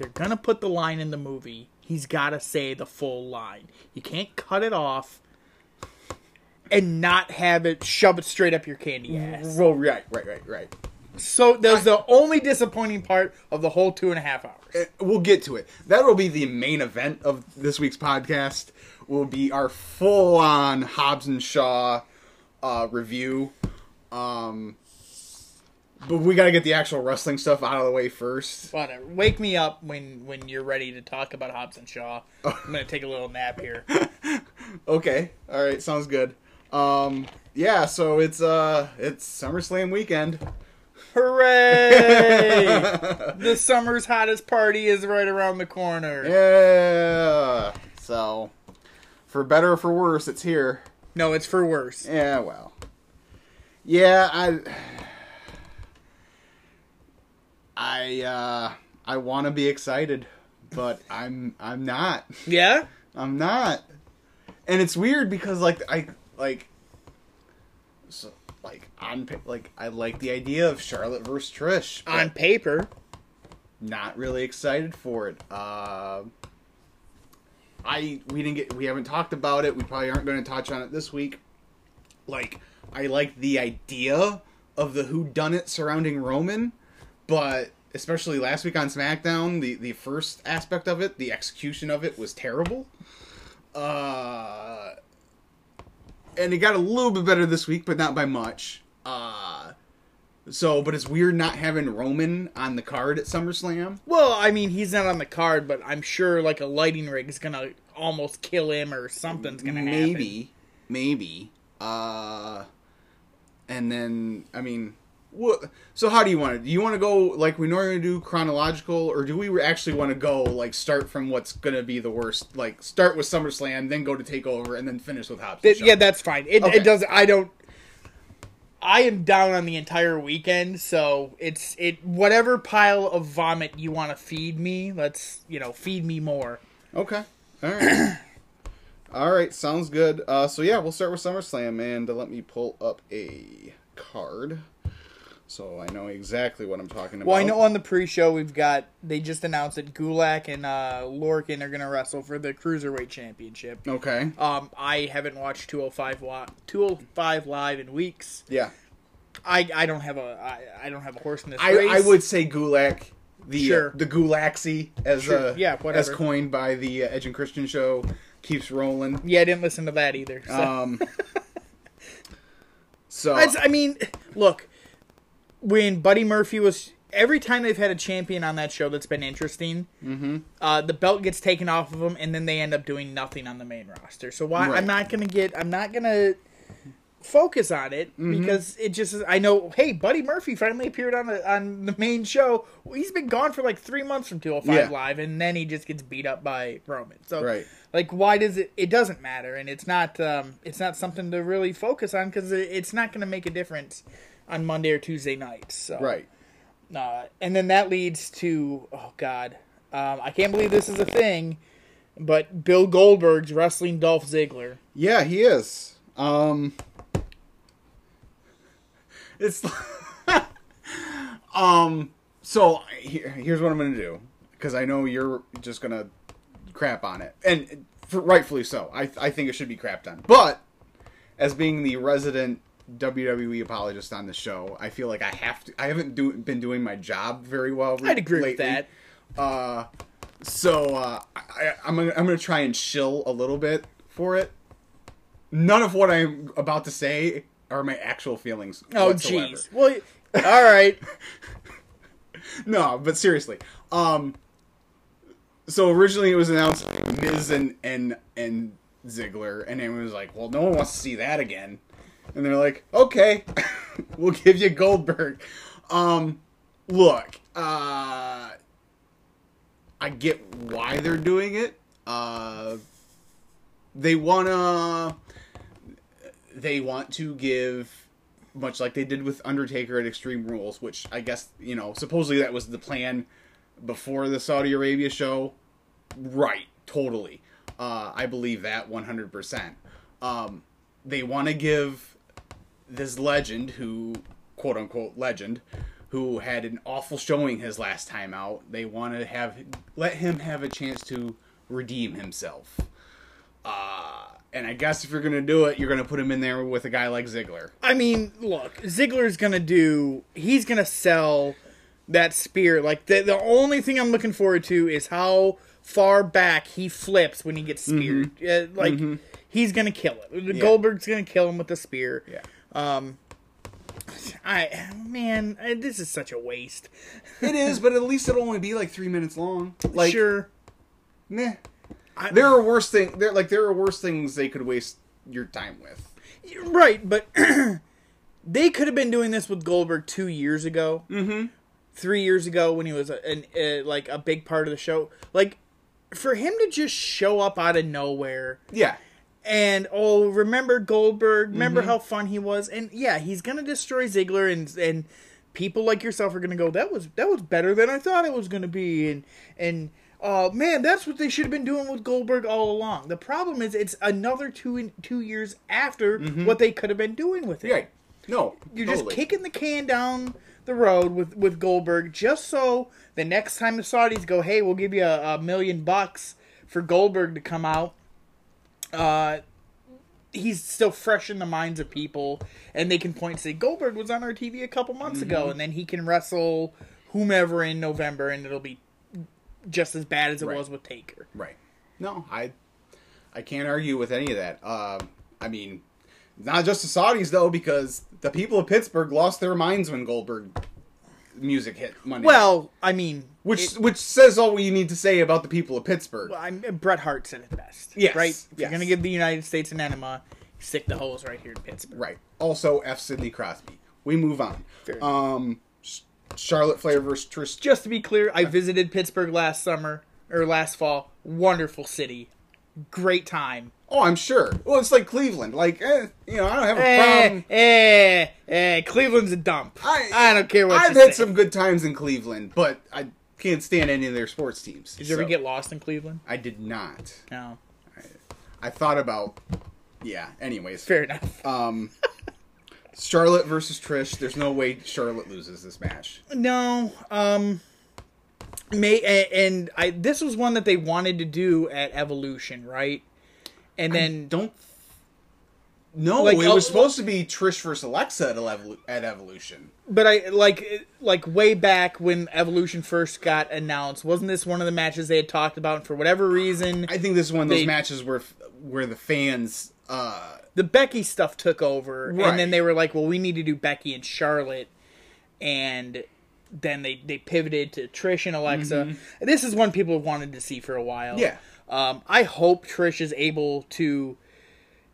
they're gonna put the line in the movie, he's gotta say the full line. You can't cut it off and not have it shove it straight up your candy ass. Well, right, right, right, right. So that was the only disappointing part of the whole two and a half hours. Uh, We'll get to it. That will be the main event of this week's podcast. Will be our full-on Hobbs and Shaw uh, review. Um, but we got to get the actual wrestling stuff out of the way first. Whatever. Wake me up when when you're ready to talk about Hobbs and Shaw. I'm gonna take a little nap here. Okay, all right, sounds good. Um, yeah, so it's uh, it's SummerSlam weekend. Hooray! the summer's hottest party is right around the corner. Yeah. So, for better or for worse, it's here. No, it's for worse. Yeah, well. Yeah, I I uh I want to be excited, but I'm I'm not. Yeah? I'm not. And it's weird because like I like so like on pa- like I like the idea of Charlotte versus Trish. On paper. not really excited for it. Uh, I we didn't get we haven't talked about it. We probably aren't going to touch on it this week. Like I like the idea of the who done it surrounding Roman, but especially last week on SmackDown, the the first aspect of it, the execution of it was terrible. Uh and it got a little bit better this week, but not by much. Uh so, but it's weird not having Roman on the card at SummerSlam. Well, I mean, he's not on the card, but I'm sure like a lighting rig is gonna almost kill him or something's gonna happen. maybe, maybe. Uh, and then I mean, what? So how do you want to? Do you want to go like we normally do chronological, or do we actually want to go like start from what's gonna be the worst? Like start with SummerSlam, then go to Takeover, and then finish with Hobbs. and yeah, that's fine. It, Okay. it does. I don't. I am down on the entire weekend, so it's it whatever pile of vomit you want to feed me. Let's you know feed me more. Okay. All right. All right. Sounds good. Uh, so yeah, we'll start with SummerSlam, and uh, let me pull up a card so I know exactly what I'm talking about. Well, I know on the pre-show we've got they just announced that Gulak and uh, Lorcan are going to wrestle for the cruiserweight championship. Okay. Um, I haven't watched 205 wa- 205 live in weeks. Yeah. I, I don't have a I, I don't have a horse in this I, race. I would say Gulak, the Sure. uh, the Gulaxy, as Sure, uh, yeah, whatever. as coined by the uh, Edge and Christian show, keeps rolling. Yeah, I didn't listen to that either. So. Um, so It's- I mean, look, when Buddy Murphy was every time they've had a champion on that show that's been interesting, mm-hmm. uh, the belt gets taken off of them, and then they end up doing nothing on the main roster. So why Right. I'm not gonna get I'm not gonna focus on it Mm-hmm. because it just I know. Hey, Buddy Murphy finally appeared on the on the main show. Well, he's been gone for like three months from 205 Yeah. Live, and then he just gets beat up by Roman. So Right. like why does it it doesn't matter and it's not um it's not something to really focus on because it's not going to make a difference on monday or tuesday nights so right. uh, and then that leads to oh god um, i can't believe this is a thing but bill goldberg's wrestling dolph ziggler Yeah, he is. Um, it's um. So here, here's what I'm gonna do because I know you're just gonna crap on it, and for, rightfully so. I I think it should be crapped on, but as being the resident WWE apologist on the show, I feel like I have to. I haven't do, been doing my job very well. re- i'd agree with that Uh, so uh, I, I'm gonna, I'm gonna try and chill a little bit for it. None of what I'm about to say are my actual feelings. oh jeez well all right No, but seriously. Um, so originally it was announced Miz and and and Ziggler, and everyone was like, "Well, no one wants to see that again." And they're like, "Okay, we'll give you Goldberg." Um, look, uh, I get why they're doing it. Uh, they wanna, they want to give much like they did with Undertaker at Extreme Rules, which I guess you know supposedly that was the plan before the Saudi Arabia show. Right, totally. Uh, I believe that one hundred percent. Um, They want to give this legend, who quote unquote legend, who had an awful showing his last time out. They want to have let him have a chance to redeem himself. Uh, and I guess if you're gonna do it, you're gonna put him in there with a guy like Ziggler. I mean, look, Ziggler's gonna do. He's gonna sell that spear. Like the the only thing I'm looking forward to is how far back he flips when he gets speared. Uh, like he's gonna kill it. Goldberg's gonna kill him with the spear. Yeah. Um, I man, this is such a waste. It is, but at least it'll only be like three minutes long. Like, sure, meh. I- There are worse thing. There like there are worse things they could waste your time with. right, but they could have been doing this with Goldberg two years ago. Mm-hmm. three years ago when he was a, an, uh, like a big part of the show. Like for him to just show up out of nowhere Yeah. And oh, remember Goldberg? Remember how fun he was? And yeah, he's gonna destroy Ziggler, and and people like yourself are gonna go, that was that was better than I thought it was gonna be, and and. Uh, man, that's what they should have been doing with Goldberg all along. The problem is, it's another two two years after what they could have been doing with it. Right. No. You're totally. just kicking the can down the road with, with Goldberg just so the next time the Saudis go, hey, we'll give you a, a million bucks for Goldberg to come out. Uh, he's still fresh in the minds of people, and they can point and say Goldberg was on our TV a couple months ago, Mm-hmm. and then he can wrestle whomever in November, and it'll be just as bad as it Right. was with Taker. Right. No, I I can't argue with any of that. Uh, I mean, not just the Saudis though, because the people of Pittsburgh lost their minds when Goldberg music hit Monday. night. Well, I mean, which it- which says all we need to say about the people of Pittsburgh. Well, I'm, Bret Hart said it best. Yes, Right? If you're going to give the United States an enema, stick the holes right here in Pittsburgh. Right. Also, F. Sidney Crosby. We move on. Fair. Um, Charlotte Flair versus Trish. Just to be clear, I visited Pittsburgh last summer, or last fall. Wonderful city. Great time. Oh, I'm sure. Well, it's like Cleveland. Like, eh, you know, I don't have a Eh, problem. eh, eh, Cleveland's a dump. I, I don't care what I've had say. some good times in Cleveland, but I can't stand any of their sports teams. Did you ever get lost in Cleveland? I did not. No. I thought about. Yeah. Anyways, Fair enough. um, Charlotte versus Trish. There's no way Charlotte loses this match. No, um, may and I this was one that they wanted to do at Evolution, right? And then Don't. No, Like, it oh, was supposed to be Trish versus Alexa at, at Evolution. But I like like way back when Evolution first got announced, wasn't this one of the matches they had talked about? And for whatever reason, I think this is one of those They- matches where where the fans. Uh, the Becky stuff took over, Right. and then they were like, "Well, we need to do Becky and Charlotte," and then they they pivoted to Trish and Alexa. This is one people have wanted to see for a while. Mm-hmm. Yeah. Um, I hope Trish is able to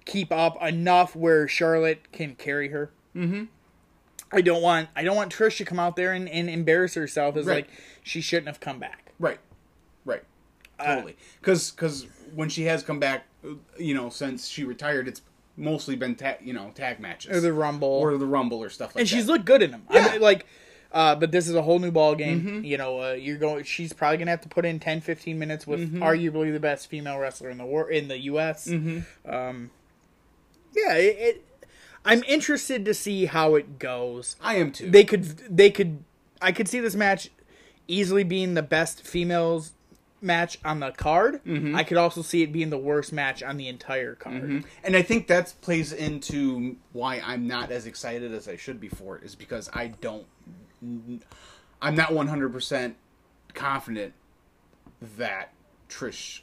keep up enough where Charlotte can carry her. Mm-hmm. I don't want I don't want Trish to come out there and, and embarrass herself as Right. like she shouldn't have come back. right, right, Uh, totally. Because because when she has come back, you know, since she retired, it's mostly been ta- you know tag matches Or the Rumble. or the Rumble or stuff like and that. And she's looked good in them. Yeah. I mean, like, uh, but this is a whole new ball game. You know, uh, you're going. She's probably gonna have to put in 10, 15 minutes with Mm-hmm. arguably the best female wrestler in the war in the U.S. Um, yeah, it, it. I'm interested to see how it goes. I am too. They could. They could. I could see this match easily being the best females match on the card. Mm-hmm. I could also see it being the worst match on the entire card. And I think that plays into why I'm not as excited as I should be for it is because I don't I'm not 100% confident that Trish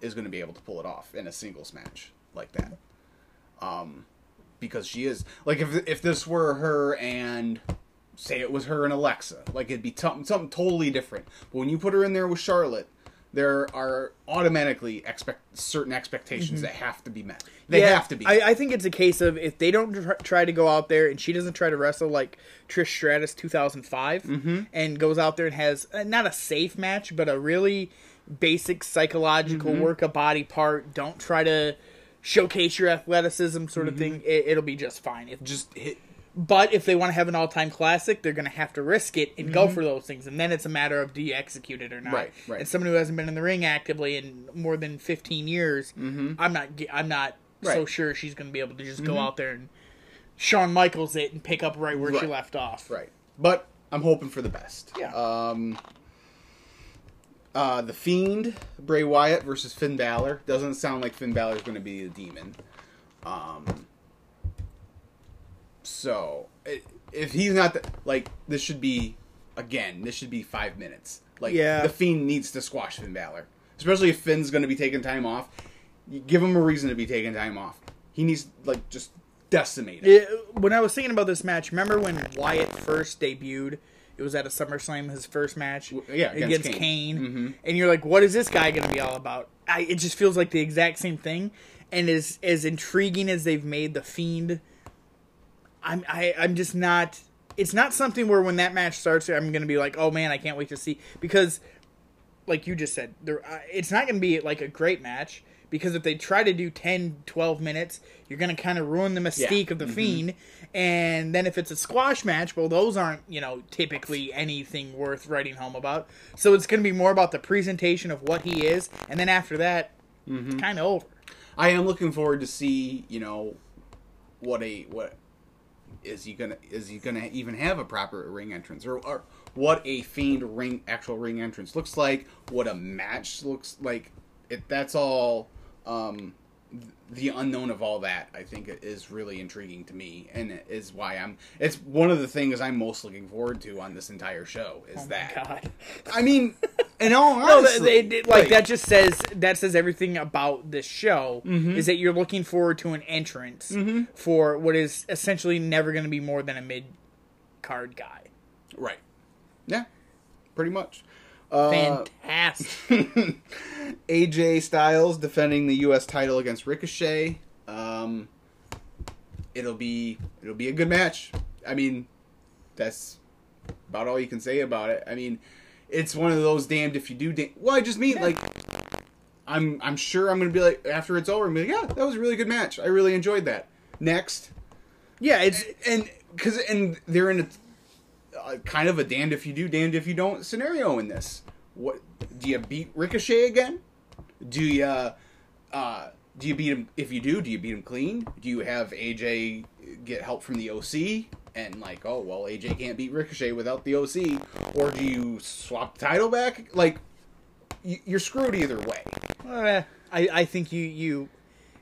is going to be able to pull it off in a singles match like that. Um because she is like if if this were her and say it was her and Alexa, like it'd be something something totally different. But when you put her in there with Charlotte, there are automatically expect certain expectations that have to be met. They have to be. I, I think it's a case of if they don't tr- try to go out there and she doesn't try to wrestle like Trish Stratus 2005 Mm-hmm. and goes out there and has uh, not a safe match, but a really basic psychological Mm-hmm. work a body part. Don't try to showcase your athleticism, sort of thing. It, it'll be just fine. If Mm-hmm. just hit. But if they want to have an all-time classic, they're going to have to risk it and go Mm-hmm. for those things, and then it's a matter of do you execute it or not. Right, right. And someone who hasn't been in the ring actively in more than 15 years, I'm not. I'm not so Mm-hmm. Sure she's going to be able to just go out there and Shawn Michaels it and pick up right where she left off. Right. But I'm hoping for the best. Yeah. Um. Uh, the Fiend, Bray Wyatt versus Finn Balor. Doesn't sound like Finn Balor's going to be a demon. Um. So, if he's not the, like, this should be again. This should be five minutes. Like, Yeah. the Fiend needs to squash Finn Balor, especially if Finn's going to be taking time off. You give him a reason to be taking time off. He needs like just decimate. It- when I was thinking about this match, remember when Wyatt first debuted? It was at a SummerSlam, his first match yeah, against Kane. Kane. Mhm. And you're like, what is this guy going to be all about? I, it just feels like the exact same thing. And as as intriguing as they've made the Fiend, I'm I, I'm just not. It's not something where when that match starts, I'm going to be like, oh man, I can't wait to see because, like you just said, there uh, it's not going to be like a great match because if they try to do 10, 12 minutes, you're going to kind of ruin the mystique of the Fiend. And then if it's a squash match, well, those aren't you know typically anything worth writing home about. So it's going to be more about the presentation of what he is, and then after that, it's kind of over. I am looking forward to see, you know, what a what is he gonna is he gonna even have a proper ring entrance or, or what a fiend ring actual ring entrance looks like, what a match looks like. It that's all um the unknown of all that I think is really intriguing to me and is why I'm it's one of the things I'm most looking forward to on this entire show is that Oh God. I mean in all No, honesty they, they- like that just says that says everything about this show Mm-hmm. is that you're looking forward to an entrance for what is essentially never going to be more than a mid card guy. right yeah pretty much uh, Fantastic. AJ Styles defending the U.S. title against Ricochet. Um, it'll be it'll be a good match. I mean, that's about all you can say about it. I mean, it's one of those damned if you do. Well, I just mean like, I'm I'm sure I'm gonna be like after it's over, I'm gonna be like, yeah, that was a really good match. I really enjoyed that. Next, yeah, it's and because and they're in a uh, kind of a damned if you do, damned if you don't scenario in this. What do you beat Ricochet again? Do you uh, do you beat him? If you do, do you beat him clean? Do you have AJ get help from the OC? And like, oh well, AJ can't beat Ricochet without the OC, or do you swap the title back? Like, you're screwed either way. Uh, I, I think you, you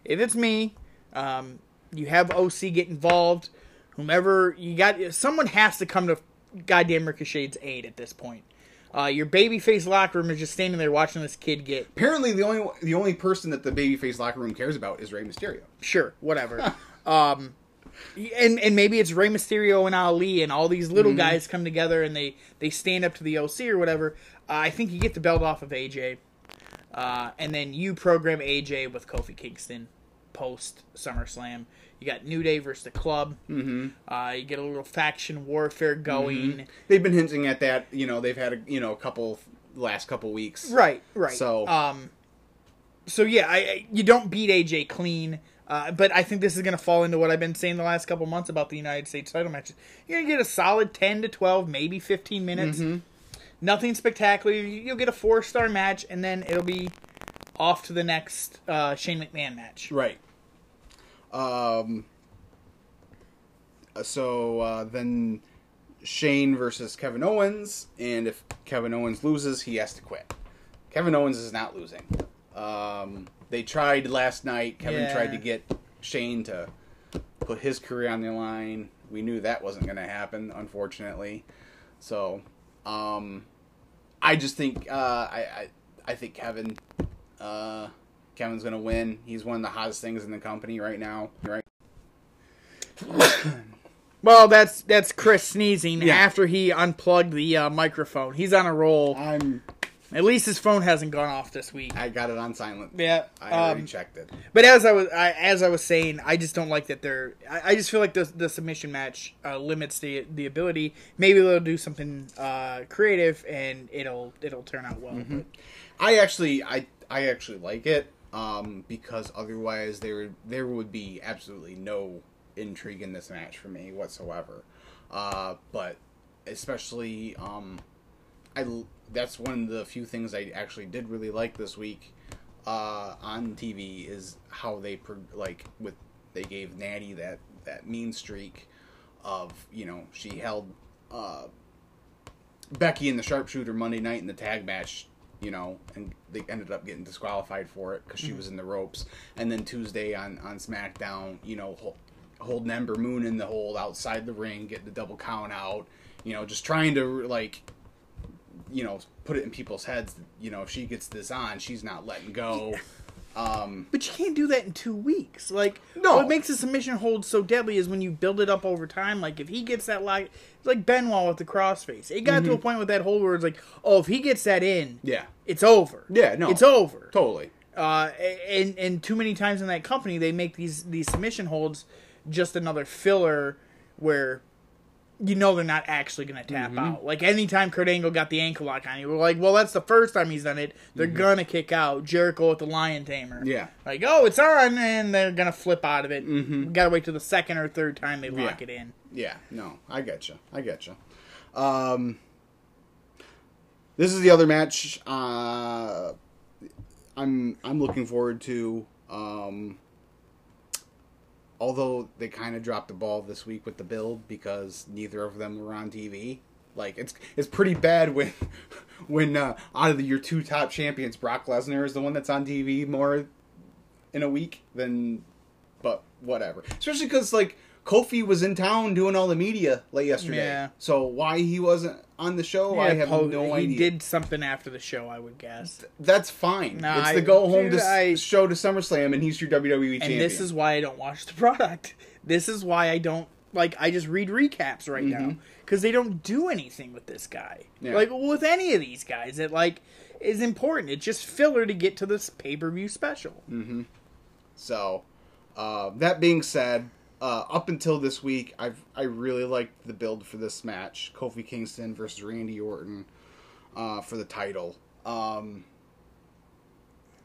if it's me, um, you have OC get involved. Whomever you got, someone has to come to goddamn Ricochet's aid at this point. Uh, your babyface locker room is just standing there watching this kid get Apparently, the only the only person that the babyface locker room cares about is Rey Mysterio. sure, whatever. um, and and maybe it's Rey Mysterio and Ali and all these little guys come together and they they stand up to the OC or whatever. Uh, I think you get the belt off of AJ, uh, and then you program AJ with Kofi Kingston post SummerSlam. You got New Day versus the Club. Mm-hmm. Uh, you get a little faction warfare going. They've been hinting at that. You know, they've had a you know a couple last couple weeks. Right, right. So- um, so yeah, I, I you don't beat AJ clean, uh, but I think this is going to fall into what I've been saying the last couple months about the United States title matches. You're going to get a solid ten to twelve, maybe fifteen minutes. Mm-hmm. Nothing spectacular. You'll get a four star match, and then it'll be off to the next uh, Shane McMahon match. Right. Um. So uh, then Shane versus Kevin Owens, and if Kevin Owens loses, he has to quit. Kevin Owens is not losing. Um, they tried last night. Kevin Yeah. tried to get Shane to put his career on the line. We knew that wasn't going to happen, unfortunately. So, um, I just think uh, I, I I think Kevin uh, Kevin's gonna win. He's one of the hottest things in the company right now. Right? Well, that's that's Chris sneezing Yeah. after he unplugged the uh, microphone. He's on a roll. I'm. At least his phone hasn't gone off this week. I got it on silent. Yeah, I already um, checked it. But as I was I, as I was saying, I just don't like that they're. I, I just feel like the the submission match uh, limits the the ability. Maybe they'll do something uh, creative and it'll it'll turn out well. Mm-hmm. I actually, I I actually like it um, because otherwise there there would be absolutely no intrigue in this match for me whatsoever. Uh, but especially, um, I that's one of the few things I actually did really like this week uh, on TV is how they like with they gave Natty that that mean streak of you know she held uh, Becky and the sharpshooter Monday night in the tag match, you know, and they ended up getting disqualified for it because she was in the ropes. And then Tuesday on on SmackDown, you know, hol- holding Ember Moon in the hold outside the ring, getting the double count out, you know, just trying to like, you know, put it in people's heads. You know, if she gets this on, she's not letting go. Um, But you can't do that in two weeks. Like, No. what makes a submission hold so deadly is when you build it up over time. Like, if he gets that lock, it's like Benoit with the crossface. It got to a point with that hold where it's like, oh, if he gets that in, Mm-hmm. yeah, it's over. Yeah, no. it's over. totally. Uh, and and too many times in that company, they make these these submission holds just another filler where you know they're not actually going to tap Mm-hmm. out. Like anytime Kurt Angle got the ankle lock on you, we're like, well, that's the first time he's done it. They're gonna kick out Jericho with the Lion Tamer. Mm-hmm. Yeah. like oh, it's on, and they're gonna flip out of it. Mm-hmm. Gotta wait till the second or third time they lock Yeah. it in. Yeah, no, I get you. I get you. Um, this is the other match. Uh, I'm I'm looking forward to. Um, although they kind of dropped the ball this week with the build because neither of them were on TV. Like it's it's pretty bad when when uh, out of the, your two top champions, Brock Lesnar is the one that's on TV more in a week than but whatever. Especially because like Kofi was in town doing all the media late yesterday. Yeah. So why he wasn't on the show, I Yeah, have po- no he idea. He did something after the show, I would guess. That's fine. No, it's I- the go home dude, to I- show to SummerSlam, and he's your WWE and champion. this is why I don't watch the product. This is why I don't like. I just read recaps right now because they don't do anything with this guy. Yeah. Like with any of these guys, it like is important. It's just filler to get to this pay per view special. So, uh, that being said, uh, up until this week, I've I really liked the build for this match: Kofi Kingston versus Randy Orton uh, for the title. Um,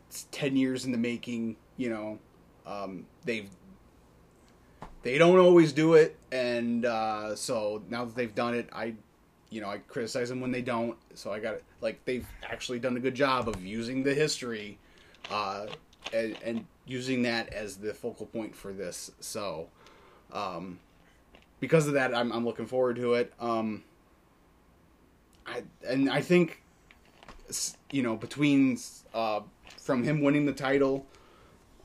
it's ten years in the making. You know, um, they've they don't always do it, and uh, so now that they've done it, I. You know, I criticize them when they don't. So I got it. Like they've actually done a good job of using the history uh, and, and using that as the focal point for this. So, um, because of that, I'm, I'm looking forward to it. Um, I and I think, you know, between uh, from him winning the title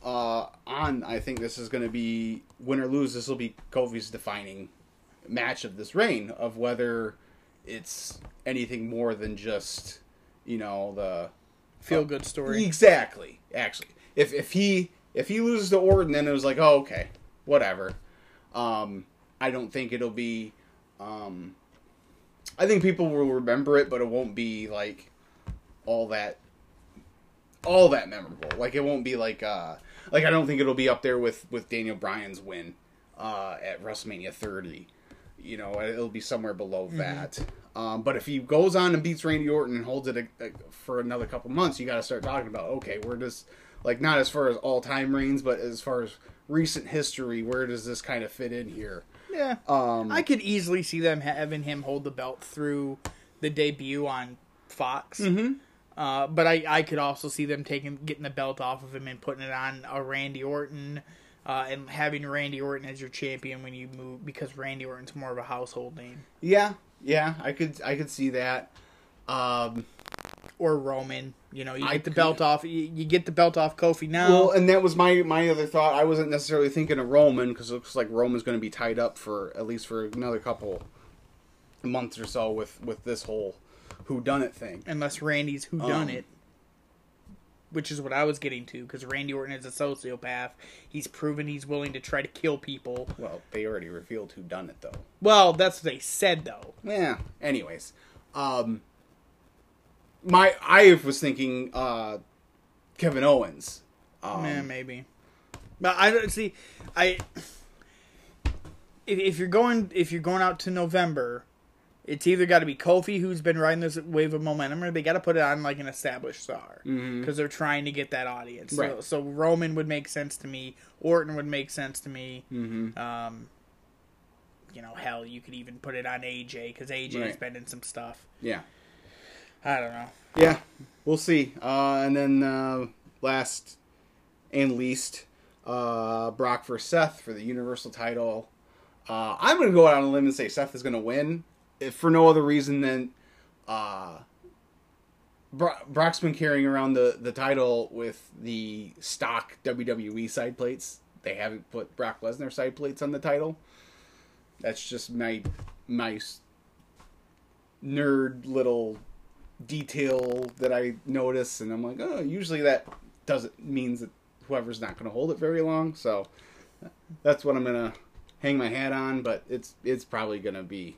uh, on, I think this is going to be win or lose. This will be Kofi's defining match of this reign of whether it's anything more than just you know the Feel good story. Exactly. Actually, if if he if he loses to Orton, then it was like, oh, okay, whatever. Um, I don't think it'll be. Um, I think people will remember it, but it won't be like all that, all that memorable. Like it won't be like uh, like I don't think it'll be up there with with Daniel Bryan's win uh, at WrestleMania 30. You know, it'll be somewhere below that. Um, but if he goes on and beats Randy Orton and holds it a, a, for another couple months, you got to start talking about okay, where does like not as far as all time reigns, but as far as recent history, where does this kind of fit in here? Yeah, Um, I could easily see them having him hold the belt through the debut on Fox. Mm-hmm. Uh, but I, I could also see them taking getting the belt off of him and putting it on a Randy Orton, uh, and having Randy Orton as your champion when you move because Randy Orton's more of a household name. Yeah, yeah, I could I could see that. Um, Or Roman, you know, you I get the could- belt off. You, you get the belt off Kofi now. well, and that was my my other thought. I wasn't necessarily thinking of Roman because it looks like Roman's going to be tied up for at least for another couple months or so with with this whole who done it thing. unless Randy's who done Um, it, which is what I was getting to because Randy Orton is a sociopath. He's proven he's willing to try to kill people. Well, they already revealed who done it though. Well, that's what they said though. Yeah. Anyways, um, my I was thinking uh, Kevin Owens. Um, yeah, maybe. But I don't see. I if, if you're going if you're going out to November, it's either got to be Kofi who's been riding this wave of momentum, or they got to put it on like an established star because they're trying to get that audience. So, Right. so Roman would make sense to me. Orton would make sense to me. mhm. Um, you know, hell, you could even put it on AJ because AJ's Right. been in some stuff. Yeah. I don't know. Yeah, we'll see. Uh, and then uh, last and least, uh, Brock versus Seth for the Universal title. Uh, I'm going to go out on a limb and say Seth is going to win, if for no other reason than uh, Bro- Brock's been carrying around the, the title with the stock WWE side plates. They haven't put Brock Lesnar side plates on the title. That's just my my nerd little detail that I notice, and I'm like, oh, usually that doesn't means that whoever's not going to hold it very long. So that's what I'm gonna hang my hat on. But it's it's probably gonna be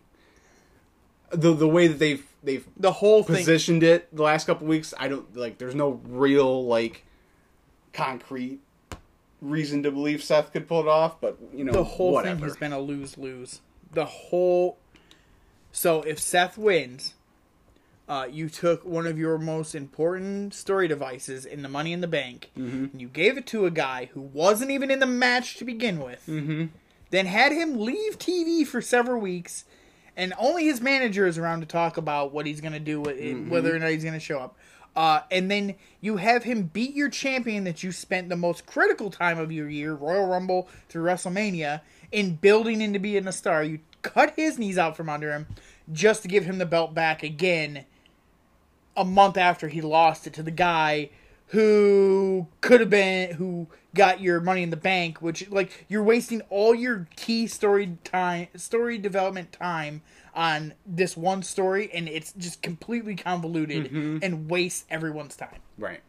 the the way that they've they've The whole thing. positioned it the last couple weeks. I don't like. There's no real like concrete reason to believe Seth could pull it off. But you know, the whole whatever. thing has been a lose lose. The whole. So if Seth wins, uh, you took one of your most important story devices in the Money in the Bank, Mm-hmm. and you gave it to a guy who wasn't even in the match to begin with. Mm-hmm. Then had him leave TV for several weeks, and only his manager is around to talk about what he's going to do with Mm-hmm. whether or not he's going to show up. Uh, and then you have him beat your champion that you spent the most critical time of your year, Royal Rumble through WrestleMania, in building into being a star. You cut his knees out from under him just to give him the belt back again a month after he lost it to the guy who could have been who got your money in the bank which like you're wasting all your key story time story development time on this one story and it's just completely convoluted and wastes everyone's time right,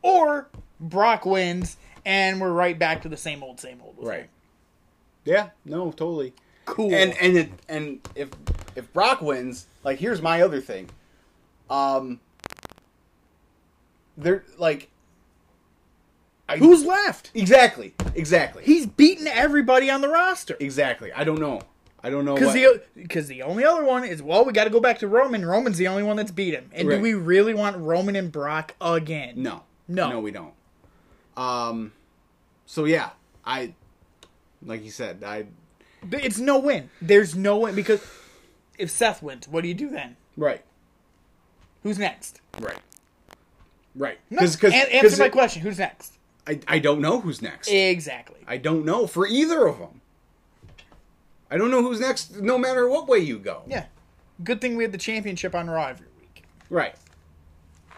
or brock wins and we're right back to the same old same old right. him. Yeah, no, totally. cool And and it and if if Brock wins, like here's my other thing. Um, they're like, I, who's left exactly exactly he's beaten everybody on the roster exactly. I don't know. I don't know Because the because the only other one is well, we got to go back to Roman. Roman's the only one that's beat him. And Right. do we really want Roman and Brock again? No. No. No, we don't. Um so yeah, I like you said, I It's no win. There's no win because if Seth wins, what do you do then? right. Who's next? Right. Right. No, cuz an- answer my question. Who's next? I I don't know who's next. Exactly. I don't know for either of them. I don't know who's next no matter what way you go. Yeah. Good thing we had the championship on Raw every week. Right.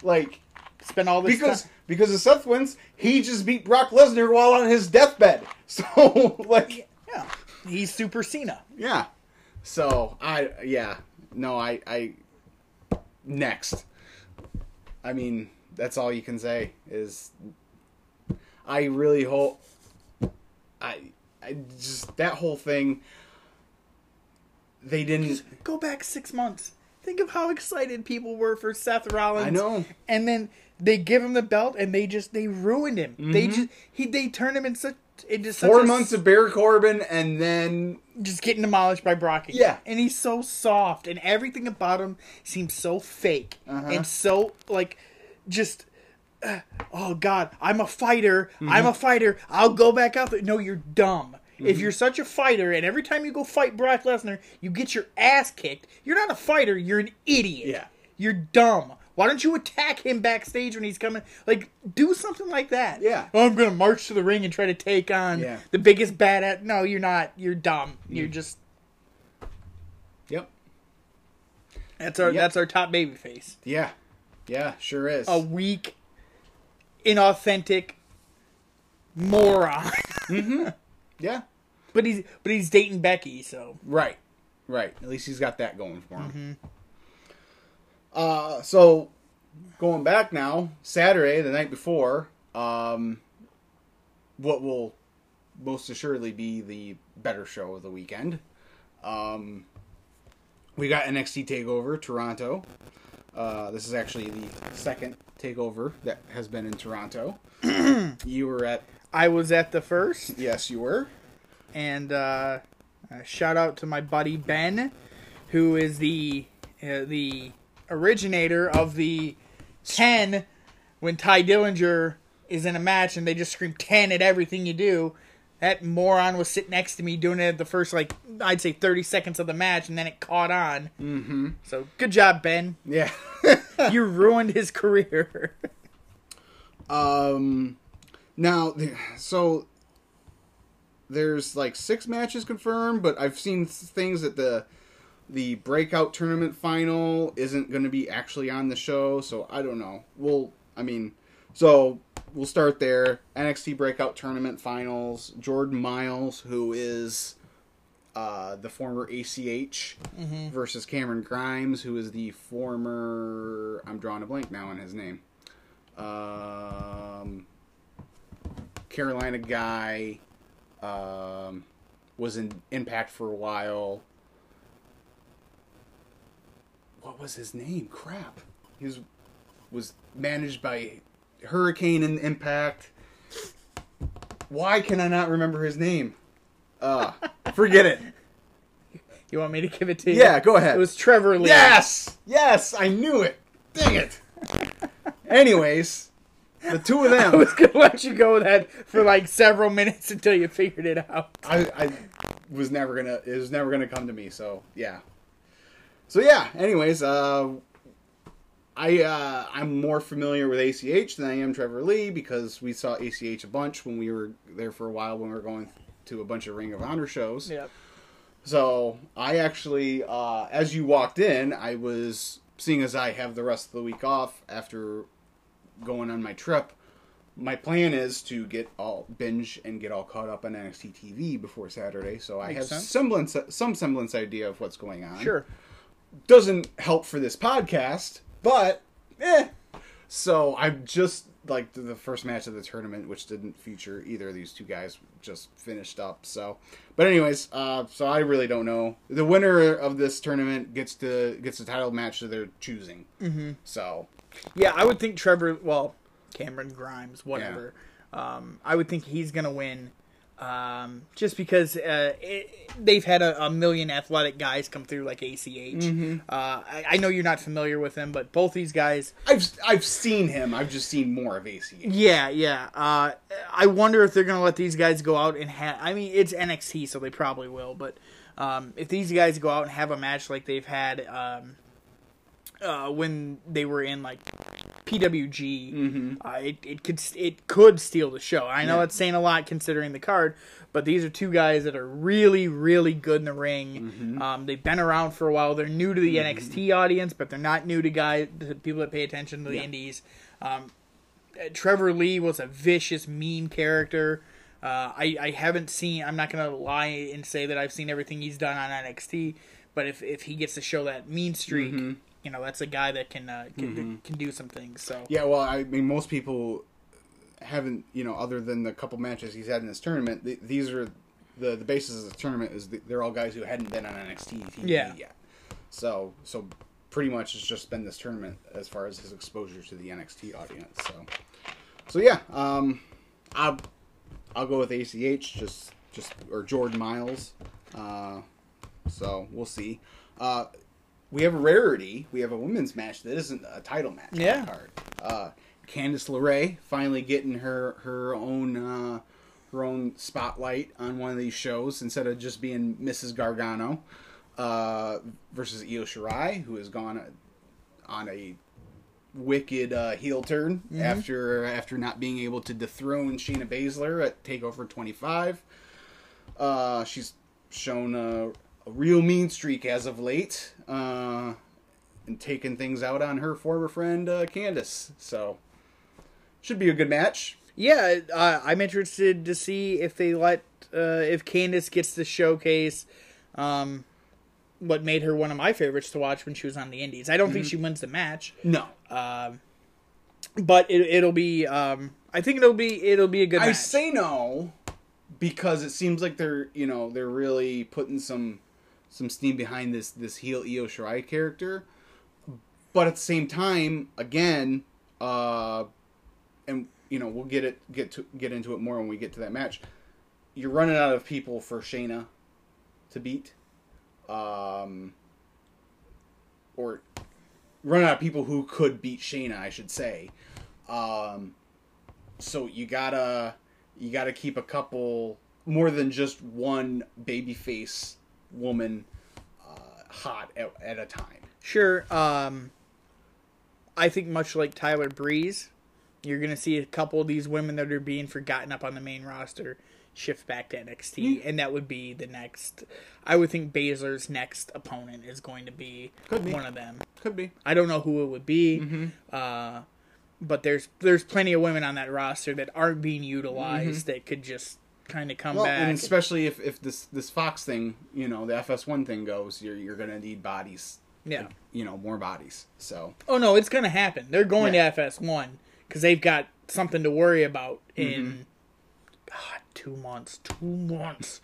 Like Spend all this because time. because if Seth wins, he just beat Brock Lesnar while on his deathbed. So like Yeah. He's Super Cena. Yeah. So I yeah no I I next. I mean that's all you can say is I really hope I I just that whole thing they didn't Go back six months. Think of how excited people were for Seth Rollins. I know. And then they give him the belt, and they just they ruined him. They mm-hmm. just he they turned him in such such four months of Baron Corbin and then just getting demolished by Brock. again. Yeah. and he's so soft, and everything about him seems so fake Uh-huh. and so like just. uh, oh God, I'm a fighter. Mm-hmm. I'm a fighter. I'll go back out there. No, you're dumb. Mm-hmm. If you're such a fighter, and every time you go fight Brock Lesnar, you get your ass kicked, you're not a fighter. You're an idiot. Yeah. You're dumb. Why don't you attack him backstage when he's coming? Like, do something like that. Yeah. Oh, I'm gonna march to the ring and try to take on Yeah. the biggest bad at. No, you're not. You're dumb. Mm. You're just. Yep. That's our. Yep. That's our top baby face. Yeah. Yeah, sure is. A weak, inauthentic moron. yeah. but he's but he's dating Becky, so Right, right. At least he's got that going for him. Mm-hmm. Uh, so going back now, Saturday, the night before, um, what will most assuredly be the better show of the weekend. Um, we got NXT Takeover Toronto. Uh, this is actually the second takeover that has been in Toronto. you were at I was at the first, yes, you were. and uh, uh, shout out to my buddy Ben, who is the uh, the originator of the ten when Tye Dillinger is in a match and they just scream ten at everything you do. That moron was sitting next to me doing it at the first like I'd say thirty seconds of the match, and then it caught on. Mm-hmm. So good job, Ben. Yeah. you ruined his career. Um, now, so there's like six matches confirmed, but I've seen things that the the breakout tournament final isn't going to be actually on the show, so I don't know. We'll, I mean, so we'll start there. NXT breakout tournament finals. Jordan Miles, who is uh, the former ACH, versus Cameron Grimes, who is the former. I'm drawing a blank now on his name. Um, Carolina guy. Um, was in Impact for a while. What was his name? Crap. He was was managed by Hurricane and Impact. Why can I not remember his name? Uh, forget it. You want me to give it to you? Yeah, go ahead. It was Trevor Lee. Yes, yes, I knew it. Dang it. Anyways, the two of them. I was gonna let you go with that for like several minutes until you figured it out. I, I was never gonna. It was never gonna come to me. So yeah. So yeah. Anyways, uh, I uh, I'm more familiar with ACH than I am Trevor Lee because we saw ACH a bunch when we were there for a while when we were going to a bunch of Ring of Honor shows. Yep. So I actually, uh, as you walked in, I was seeing as I have the rest of the week off after going on my trip. My plan is to get all binge and get all caught up on NXT TV before Saturday, so I Makes have sense. semblance, some semblance idea of what's going on. Sure. Doesn't help for this podcast, but eh. So I'm just like the first match of the tournament, which didn't feature either of these two guys, just finished up. So, but anyways, uh, so I really don't know. The winner of this tournament gets to gets the title match of their choosing. Mm-hmm. So Yeah, I would think Trevor. Well, Cameron Grimes, whatever. Um, I would think he's gonna win, um, just because uh, it, they've had a, a million athletic guys come through like ACH. Mm-hmm. Uh, I, I know you're not familiar with them, but both these guys. I've I've seen him. I've just seen more of AC. Yeah, yeah. Uh, I wonder if they're gonna let these guys go out and have. I mean, it's NXT, so they probably will. But um, if these guys go out and have a match like they've had um, uh, when they were in like PWG, uh, it, it could it could steal the show. I know Mm-hmm. Yeah. it's saying a lot considering the card, but these are two guys that are really, really good in the ring. Mm-hmm. Um, they've been around for a while. They're new to the NXT audience, but they're not new to guys, to people that pay attention to the Yeah. indies. Um, uh, Trevor Lee was a vicious, mean character. Uh, I, I haven't seen. I'm not gonna lie and say that I've seen everything he's done on NXT, but if if he gets to show that mean streak, you know that's a guy that can uh, can, can do some things. So Yeah, well, I mean, most people haven't, you know, other than the couple matches he's had in this tournament. Th- these are the the basis of the tournament is th- they're all guys who hadn't been on NXT TV Yeah. yet. So, so pretty much it's just been this tournament as far as his exposure to the NXT audience. So, so yeah, um, I'll I'll go with ACH just just or Jordan Miles. Uh, so we'll see. Uh, we have a rarity. We have a women's match that isn't a title match. Yeah. card. Uh, Candice LeRae finally getting her her own uh, her own spotlight on one of these shows instead of just being Mrs. Gargano uh, versus Io Shirai, who has gone on a wicked uh, heel turn after after not being able to dethrone Shayna Baszler at Takeover 25. Uh, she's shown a, a real mean streak as of late, uh, and taking things out on her former friend uh, Candice. So should be a good match. yeah, uh, I'm interested to see if they let uh, if Candice gets to showcase um, what made her one of my favorites to watch when she was on the Indies. I don't think she wins the match. No, Um, but it, it'll be. Um, I think it'll be. It'll be a good. I match. say no because it seems like they're you know they're really putting some some steam behind this this heel Io Shirai character, but at the same time, again, uh, and you know we'll get it get to get into it more when we get to that match. You're running out of people for Shayna to beat, um, or running out of people who could beat Shayna, I should say. Um, so you gotta you gotta keep a couple more than just one babyface woman uh, hot at, at a time. Sure. Um, I think much like Tyler Breeze, you're going to see a couple of these women that are being forgotten up on the main roster shift back to NXT, and that would be the next. I would think Baszler's next opponent is going to be, Could be. one of them. Could be. I don't know who it would be, Mm-hmm. uh, but there's there's plenty of women on that roster that aren't being utilized that could just kind of come Mm-hmm. Well, back. and especially if, if this this Fox thing, you know, the FS1 thing goes, you're you're gonna need bodies. yeah. You know, more bodies. So Oh no, it's gonna happen. They're going Yeah. to FS1 because they've got something to worry about in Mm-hmm. God two months. Two months.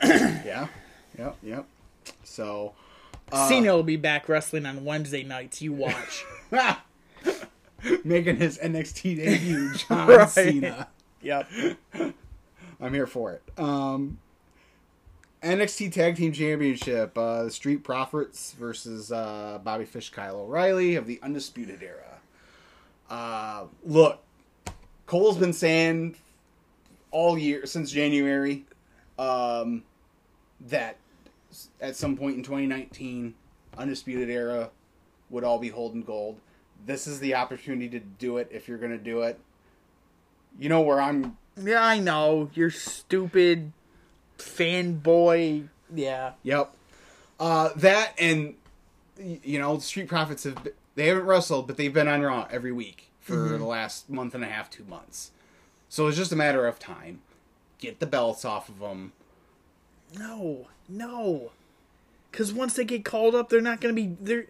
yeah, yep, yep. So uh, Cena will be back wrestling on Wednesday nights. You watch. making his NXT debut, John Right. Cena. Yep. I'm here for it. Um, NXT Tag Team Championship: uh, the Street Profits versus uh, Bobby Fish, Kyle O'Reilly of the Undisputed Era. Uh, look, Cole's been saying all year since January um, that at some point in 2019, Undisputed Era would all be holding gold. This is the opportunity to do it if you're going to do it. You know where I'm Yeah, I know. You're stupid fanboy. Yeah. Yep. Uh, that and you know, Street Profits have been, they haven't wrestled, but they've been on Raw every week for the last month and a half, two months. So it's just a matter of time. Get the belts off of them. No. No. Because once they get called up, they're not going to be. They're.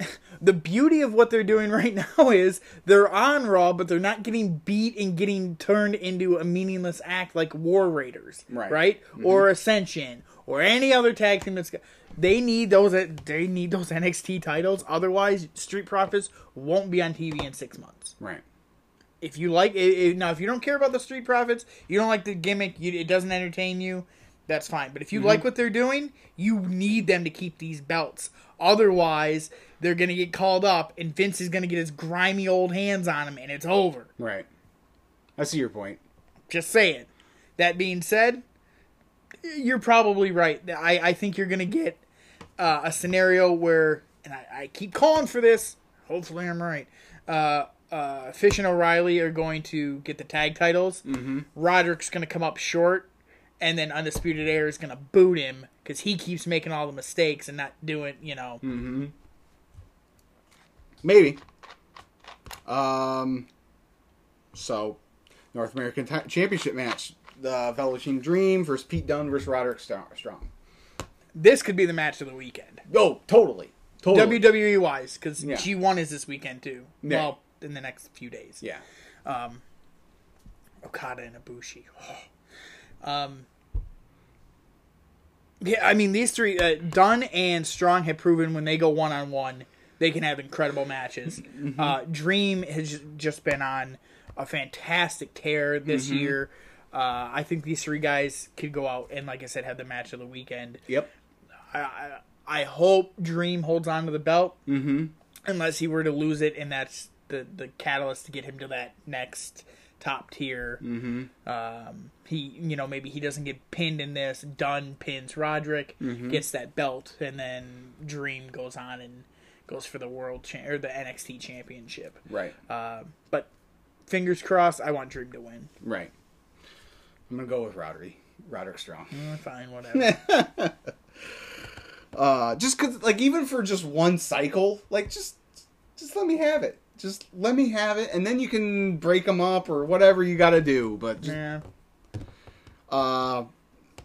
The beauty of what they're doing right now is they're on Raw, but they're not getting beat and getting turned into a meaningless act like War Raiders, Right. Right? Mm-hmm. Or Ascension or any other tag team that's. got- They need those. They need those NXT titles. Otherwise, Street Profits won't be on TV in six months. Right. if you like it, now if you don't care about the street profits you don't like the gimmick you, it doesn't entertain you that's fine but if you mm-hmm. like what they're doing you need them to keep these belts otherwise they're gonna get called up and vince is gonna get his grimy old hands on them and it's over Right. I see your point. just saying that being said you're probably right i, I think you're gonna get uh, a scenario where and I, I keep calling for this hopefully i'm right uh, uh, Fish and O'Reilly are going to get the tag titles. Mm-hmm. Roderick's going to come up short, and then Undisputed Era is going to boot him because he keeps making all the mistakes and not doing, you know. Maybe. Um. So, North American Ti- Championship match: the Velveteen Dream versus Pete Dunne versus Roderick Strong. Strong. This could be the match of the weekend. Oh, totally. Totally. WWE wise, because Yeah. G1 is this weekend too. Yeah. Well, in the next few days. Yeah. Um, Okada and Ibushi. um, yeah, I mean these three, uh, Dunne and Strong have proven when they go one on one, they can have incredible matches. Uh, Dream has just been on a fantastic tear this year. Uh, I think these three guys could go out and, like I said, have the match of the weekend. Yep. I, I, I hope Dream holds on to the belt, Mm-hmm. unless he were to lose it, and that's the the catalyst to get him to that next top tier. Mm-hmm. Um, he, you know, maybe he doesn't get pinned in this. Dunne pins Roderick, gets that belt, and then Dream goes on and goes for the world cha- or the NXT championship. Right. Uh, but fingers crossed, I want Dream to win. Right. I'm gonna go with Roderick. Roderick Strong. Mm, fine, whatever. Uh, just cause, like, even for just one cycle, like, just, just let me have it. Just let me have it, and then you can break them up or whatever you got to do. But just, yeah. uh,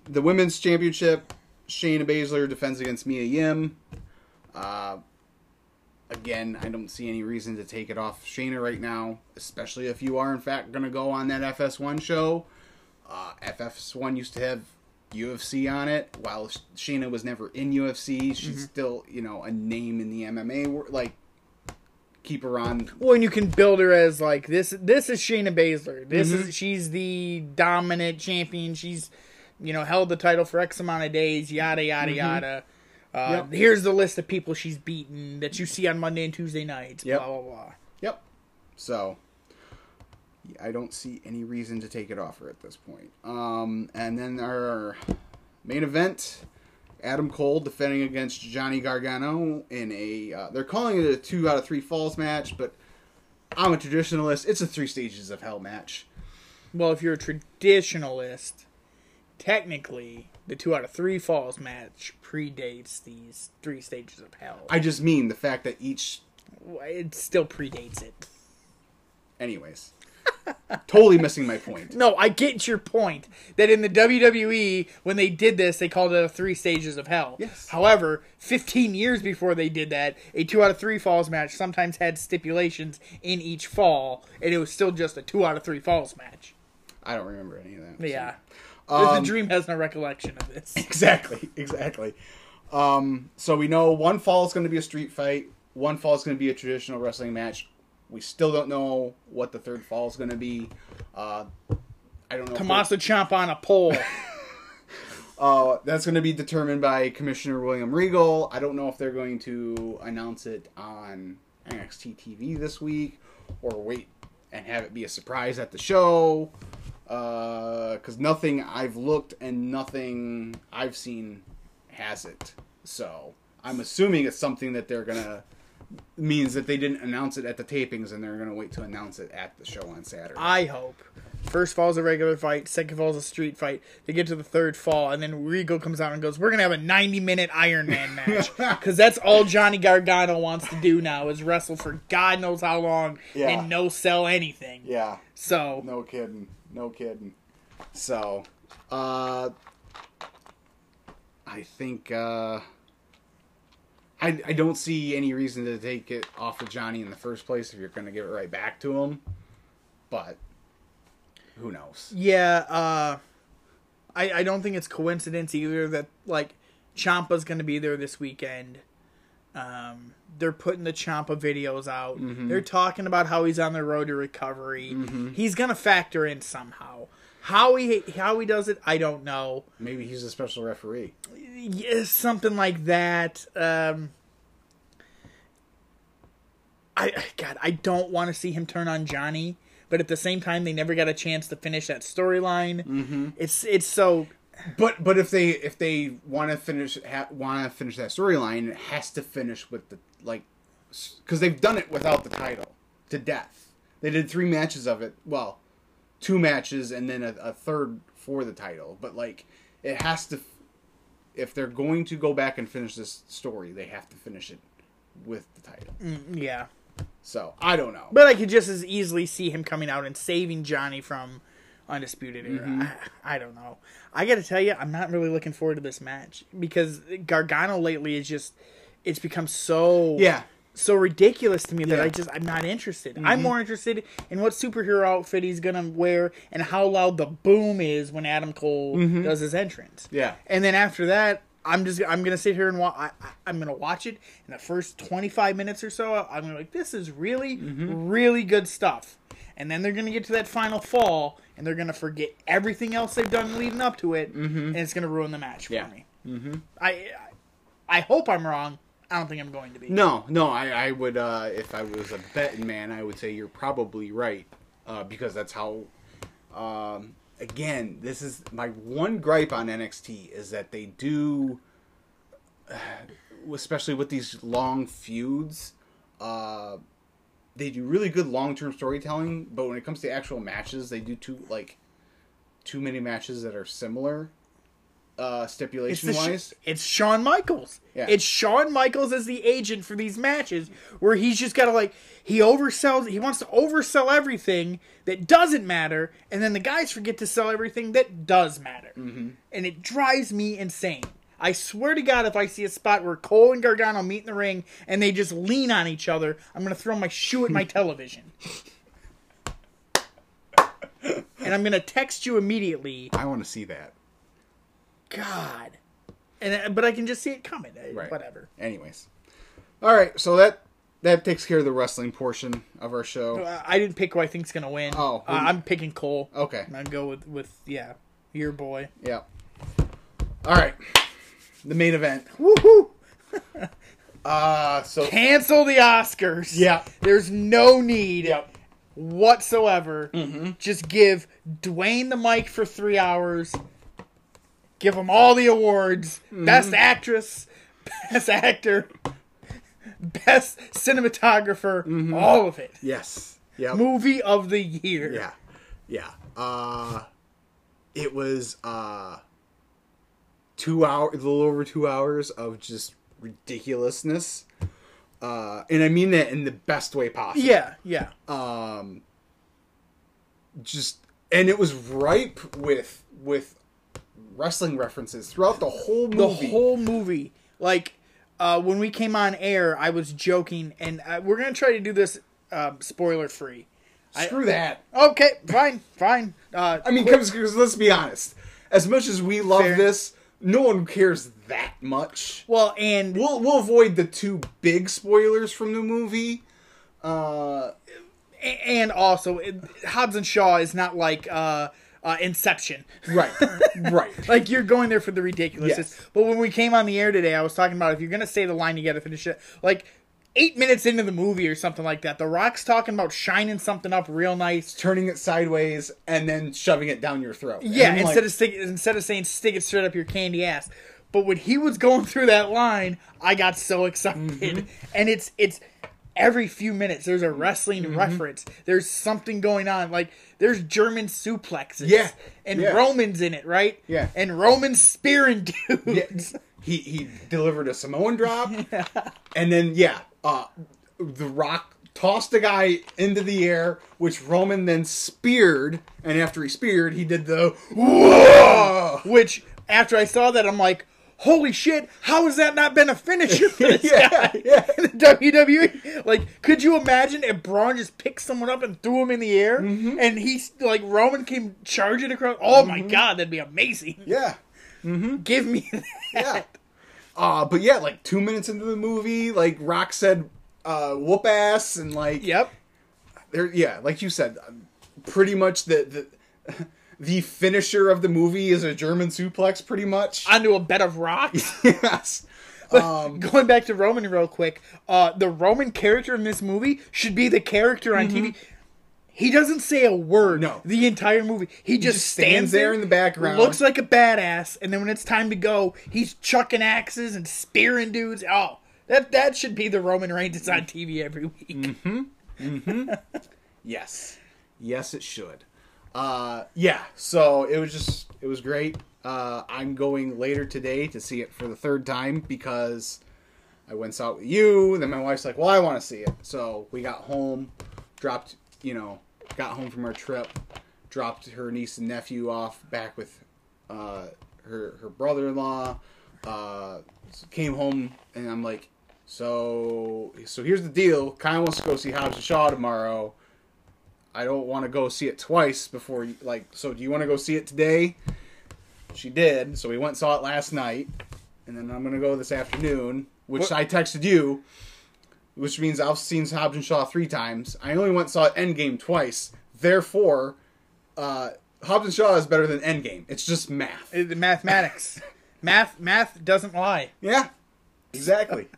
the women's championship, Shayna Baszler defends against Mia Yim. Uh, again, I don't see any reason to take it off Shayna right now, especially if you are in fact going to go on that FS1 show. Uh, FS1 used to have UFC on it, while Shayna was never in UFC. She's still, you know, a name in the MMA. wor- Like, keep her on. Well, and you can build her as like this. This is Shayna Baszler. This Mm-hmm. is she's the dominant champion. She's you know held the title for X amount of days. Yada yada yada. Uh. Yep. Here's the list of people she's beaten that you see on Monday and Tuesday nights. Yep. Blah blah blah. Yep. So I don't see any reason to take it off her at this point. Um, and then our main event: Adam Cole defending against Johnny Gargano in a. Uh, they're calling it a two out of three falls match, but I'm a traditionalist. It's a three stages of hell match. Well, if you're a traditionalist, technically the two out of three falls match predates these three stages of hell. I just mean the fact that each. it still predates it. Anyways. totally missing my point. No, I get your point that in the WWE when they did this, they called it a three stages of hell. Yes. However, 15 years before they did that, a two out of three falls match sometimes had stipulations in each fall, and it was still just a two out of three falls match. I don't remember any of that. so. Yeah. Um, the Dream has no recollection of this. Exactly, exactly. Um, so we know one fall is going to be a street fight. One fall is going to be a traditional wrestling match. We still don't know what the third fall is going to be. Uh, I don't know. if Tommaso Ciampa on a pole. Uh, that's going to be determined by Commissioner William Regal. I don't know if they're going to announce it on NXT TV this week or wait and have it be a surprise at the show. Uh, because nothing I've looked and nothing I've seen has it. So I'm assuming it's something that they're going to. Means that they didn't announce it at the tapings and they're going to wait to announce it at the show on Saturday. I hope. First fall is a regular fight. Second fall is a street fight. They get to the third fall, and then Regal comes out and goes, "We're gonna have a 90 minute Iron Man match because that's all Johnny Gargano wants to do now is wrestle for God knows how long Yeah. and no sell anything." yeah. So No kidding. No kidding. So, uh, I think uh, I I don't see any reason to take it off of Johnny in the first place if you're going to give it right back to him. But who knows? yeah, uh, I I don't think it's coincidence either that like Ciampa's gonna be there this weekend. Um, they're putting the Ciampa videos out. They're talking about how he's on the road to recovery. He's gonna factor in somehow. How he how he does it, I don't know. Maybe he's a special referee. Yeah, something like that. Um, I God, I don't want to see him turn on Johnny, but at the same time, they never got a chance to finish that storyline. Mm-hmm. It's it's so But but if they if they want to finish ha, want to finish that storyline, it has to finish with the like because they've done it without the title to death. They did three matches of it. Well, two matches and then a, a third for the title. But like it has to. If they're going to go back and finish this story, they have to finish it with the title. Mm, yeah. So I don't know. But I could just as easily see him coming out and saving Johnny from Undisputed Era. Mm-hmm. I, I don't know. I got to tell you, I'm not really looking forward to this match because Gargano lately is just it's become so yeah, so ridiculous to me that I just I'm not interested. I'm mm-hmm. more interested in what superhero outfit he's gonna wear and how loud the boom is when Adam Cole mm-hmm. does his entrance. Yeah. and then after that, I'm just I'm gonna sit here and watch. I, I'm gonna watch it in the first 25 minutes or so. I'm gonna be like, this is really really good stuff. And then they're gonna get to that final fall, and they're gonna forget everything else they've done leading up to it, and it's gonna ruin the match for Yeah. me. Mm-hmm. I, I I hope I'm wrong. I don't think I'm going to be. No, no, I, I would, uh, if I was a betting man, I would say you're probably right, uh, because that's how. Um, again, this is my one gripe on NXT is that they do, especially with these long feuds, uh, they do really good long term storytelling, but when it comes to actual matches, they do too like too many matches that are similar, uh, It's, stipulation Sh- wise. it's Shawn Michaels. Yeah. It's Shawn Michaels as the agent for these matches where he's just got to like he oversells he wants to oversell everything that doesn't matter and then the guys forget to sell everything that does matter. Mm-hmm. And it drives me insane. I swear to God, if I see a spot where Cole and Gargano meet in the ring and they just lean on each other, I'm going to throw my shoe at my television. and I'm going to text you immediately I want to see that. God. And uh, but I can just see it coming. Uh, Right. Whatever. Anyways, all right. So that that takes care of the wrestling portion of our show. Uh, I didn't pick who I think's gonna win. Oh, uh, I'm picking Cole. Okay. I'm gonna go with with yeah, your boy. Yeah. All right. The main event. Woohoo! Uh so Cancel the Oscars. Yeah. There's no need Yep. whatsoever. Mm-hmm. Just give Dwayne the mic for three hours. Give him all the awards: Mm-hmm. best actress, best actor, best cinematographer, all of it. yes. Yep. Movie of the year. Yeah. Yeah. Uh, it was uh, two hour, a little over two hours of just ridiculousness. Uh, and I mean that in the best way possible. Yeah, yeah. Um, just and it was ripe with with wrestling references throughout the whole movie. the whole movie. Like uh, when we came on air, I was joking, and uh, we're gonna try to do this uh, spoiler free. Screw that. Okay, fine, fine. Uh, I mean, because let's be honest. As much as we love Fair. this, no one cares that much. well, and We'll we'll avoid the two big spoilers from the movie. Uh, and also it, Hobbs and Shaw is not like uh, uh, Inception. right, right. Like you're going there for the ridiculousness. Yes. But when we came on the air today, I was talking about if you're gonna say the line, you gotta finish it. Like eight minutes into the movie or something like that, The Rock's talking about shining something up real nice. Turning it sideways and then shoving it down your throat. Yeah, instead like, of stick, instead of saying stick it straight up your candy ass. But when he was going through that line, I got so excited, Mm-hmm. and it's it's every few minutes there's a wrestling Mm-hmm. reference. There's something going on, like there's German suplexes, Yeah, and yeah. Romans in it, right? Yeah. and Roman spearing dudes. Yeah, he he delivered a Samoan drop, Yeah. and then yeah, uh, the Rock tossed a guy into the air, which Roman then speared, and after he speared, he did the whoa. Which after I saw that, I'm like, holy shit! How has that not been a finisher for this Yeah, guy yeah. in the WWE? Like, could you imagine if Braun just picked someone up and threw him in the air, Mm-hmm. and he's like Roman came charging across? Oh my god, that'd be amazing! Yeah, Give me that. yeah. Uh, but yeah, like two minutes into the movie, like Rock said, uh, "whoop ass," and like Yep. there, yeah, like you said, um, pretty much the the the finisher of the movie is a German suplex, pretty much. Onto a bed of rocks. yes. Um, Going back to Roman real quick, uh, the Roman character in this movie should be the character on TV. He doesn't say a word. No. the entire movie. He just, just stands, stands there in the background. looks like a badass, and then when it's time to go, he's chucking axes and spearing dudes. Oh, that that should be the Roman Reigns that's on TV every week. Mm-hmm. Mm-hmm. yes. Yes, it should. Uh, yeah, so it was just, it was great. Uh, I'm going later today to see it for the third time because I went saw it with you. Then my wife's like, well, I want to see it. So we got home, dropped, you know, got home from our trip, dropped her niece and nephew off back with uh, her, her brother in law, uh, came home, and I'm like, so, so here's the deal. Kyle wants to go see Hobbs and Shaw tomorrow. I don't want to go see it twice before you like. So do you want to go see it today? She did. So we went and saw it last night, and then I'm gonna go this afternoon. Which What- I texted you, which means I've seen Hobbs and Shaw three times. I only went saw Endgame twice. Therefore, uh, Hobbs and Shaw is better than Endgame. It's just math. The mathematics, math, math doesn't lie. Yeah, exactly.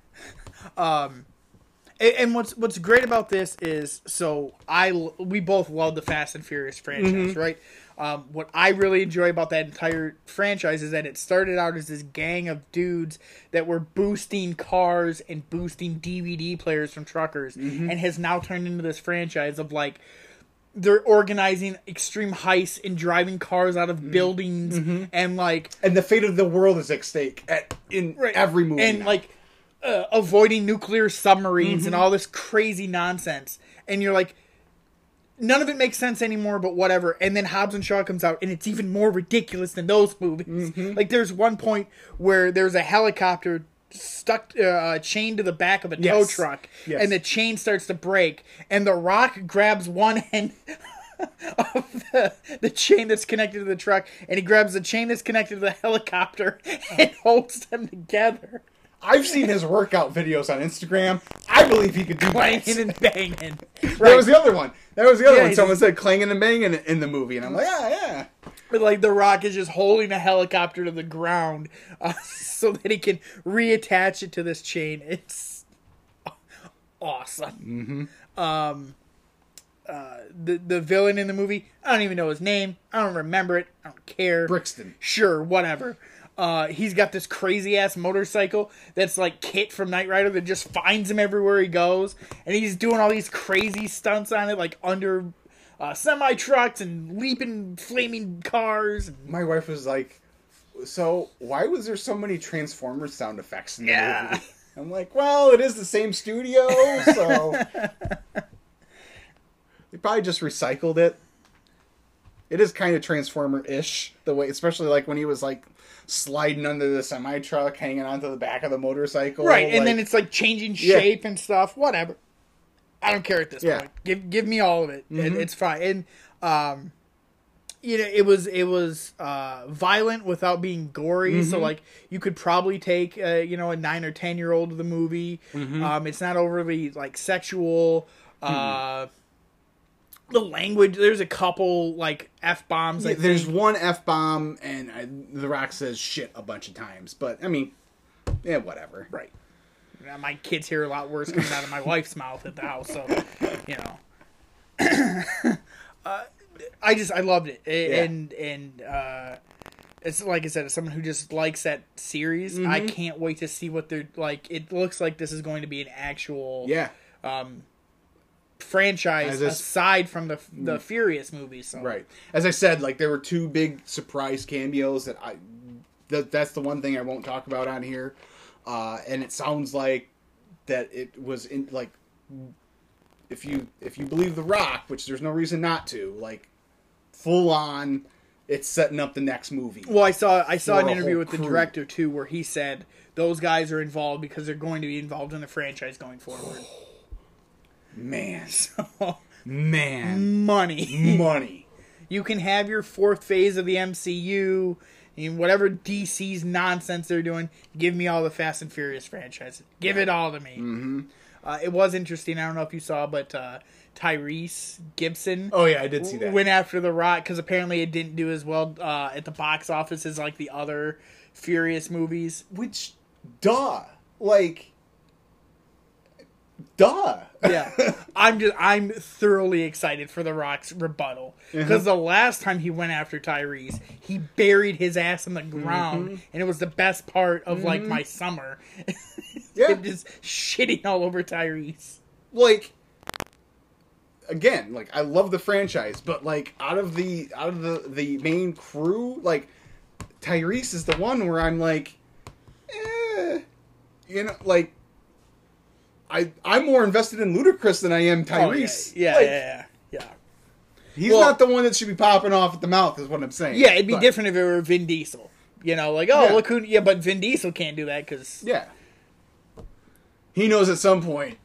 And, and what's what's great about this is so I we both love the Fast and Furious franchise, right? Um, what I really enjoy about that entire franchise is that it started out as this gang of dudes that were boosting cars and boosting DVD players from truckers, and has now turned into this franchise of like they're organizing extreme heists and driving cars out of buildings and like and the fate of the world is at stake at, in every movie. and now. like uh, avoiding nuclear submarines and all this crazy nonsense. And you're like none of it makes sense anymore but whatever and then hobbs and shaw comes out and it's even more ridiculous than those movies like there's one point where there's a helicopter stuck uh, chained to the back of a tow Yes. truck Yes. and the chain starts to break and the rock grabs one end of the, the chain that's connected to the truck and he grabs the chain that's connected to the helicopter and holds them together I've seen his workout videos on Instagram. I believe he could do clanging and banging. That was the other one. That was the other Yeah, one. Someone said clanging and banging in the movie, and I'm like, yeah, yeah. But like the Rock is just holding a helicopter to the ground uh, so that he can reattach it to this chain. It's awesome. Mm-hmm. Um, uh, the the villain in the movie, I don't even know his name. I don't remember it. I don't care. Brixton. Sure, whatever. Uh, he's got this crazy ass motorcycle that's like Kit from Knight Rider that just finds him everywhere he goes, and he's doing all these crazy stunts on it, like under uh, semi trucks and leaping flaming cars. My wife was like, "So why was there so many Transformers sound effects in the Yeah. movie?" I'm like, "Well, it is the same studio, so they probably just recycled it." It is kind of Transformer-ish the way, especially like when he was like sliding under the semi truck, hanging onto the back of the motorcycle, right, and like- then it's like changing Yeah. shape and stuff. Whatever. I don't care at this Yeah. point. Give give me all of it. it Mhm. it's fine. And um, you know, it was it was uh, violent without being gory. So Mhm. like, you could probably take uh, you know a nine or ten year old to the movie. Mhm. Um, it's not overly like sexual. Uh, the language. There's a couple like f bombs. Yeah, there's one f bomb, and I, The Rock says shit a bunch of times. But I mean, yeah, whatever. Right. My kids hear a lot worse coming out of my wife's mouth at the house, so you know. uh, I just I loved it, A- Yeah. and and uh, it's like I said, as someone who just likes that series, I Mhm. can't wait to see what they're like. It looks like this is going to be an actual Yeah, um, franchise aside from the the Furious movies. So right. As I said, like there were two big surprise cameos that I. That, that's the one thing I won't talk about on here, uh, and it sounds like that it was in like. If you if you believe The Rock, which there's no reason not to, like full on, it's setting up the next movie. Well, I saw I saw an interview with the crew. director too, where he said those guys are involved because they're going to be involved in the franchise going forward. Man, So, man, money. money. You can have your fourth phase of the MCU and whatever DC's nonsense they're doing. Give me all the Fast and Furious franchises. Give it all to me. Mm-hmm. Uh, it was interesting. I don't know if you saw, but uh, Tyrese Gibson Oh yeah, I did see that. went after The Rock because apparently it didn't do as well uh, at the box office as like the other Furious movies. Which, duh, like, duh. Yeah, I'm just I'm thoroughly excited for The Rock's rebuttal Uh-huh. because the last time he went after Tyrese, he buried his ass in the ground, Mm-hmm. and it was the best part of like my summer. Yeah. Just shitting all over Tyrese. like, again, like I love the franchise, but like out of the out of the the main crew, like Tyrese is the one where I'm like, eh, you know, like. I, I'm more invested in Ludacris than I am Tyrese. Oh, yeah, yeah, Like, yeah, yeah, yeah. He's Well- not the one that should be popping off at the mouth, is what I'm saying. Yeah, it'd be But- different if it were Vin Diesel. You know, like oh Yeah. look who, yeah, but Vin Diesel can't do that because Yeah. He knows at some point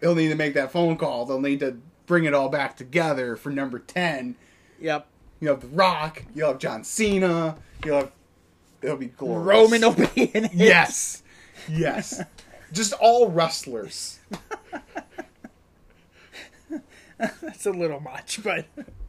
he'll need to make that phone call. They'll need to bring it all back together for number 10. yep, You have The Rock, you'll have John Cena, you'll have. It'll be glorious. Roman will be in it. Yes. Yes. Just all wrestlers. that's a little much, but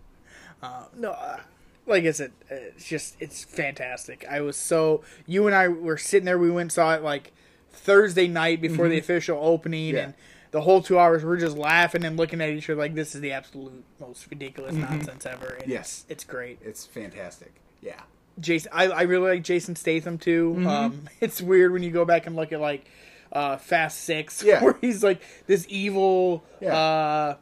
uh, no. Uh, like I said, uh, it's just it's fantastic. I was so you and I were sitting there. We went and saw it like Thursday night before the official opening, Mm-hmm. Yeah. and the whole two hours we're just laughing and looking at each other like this is the absolute most ridiculous nonsense ever. And Mm-hmm. Yes. it's, it's great. It's fantastic. Yeah. Jason, I, I really like Jason Statham too. Mm-hmm. Um, it's weird when you go back and look at like uh, Fast Six, Yeah. where he's like this evil, Yeah. uh,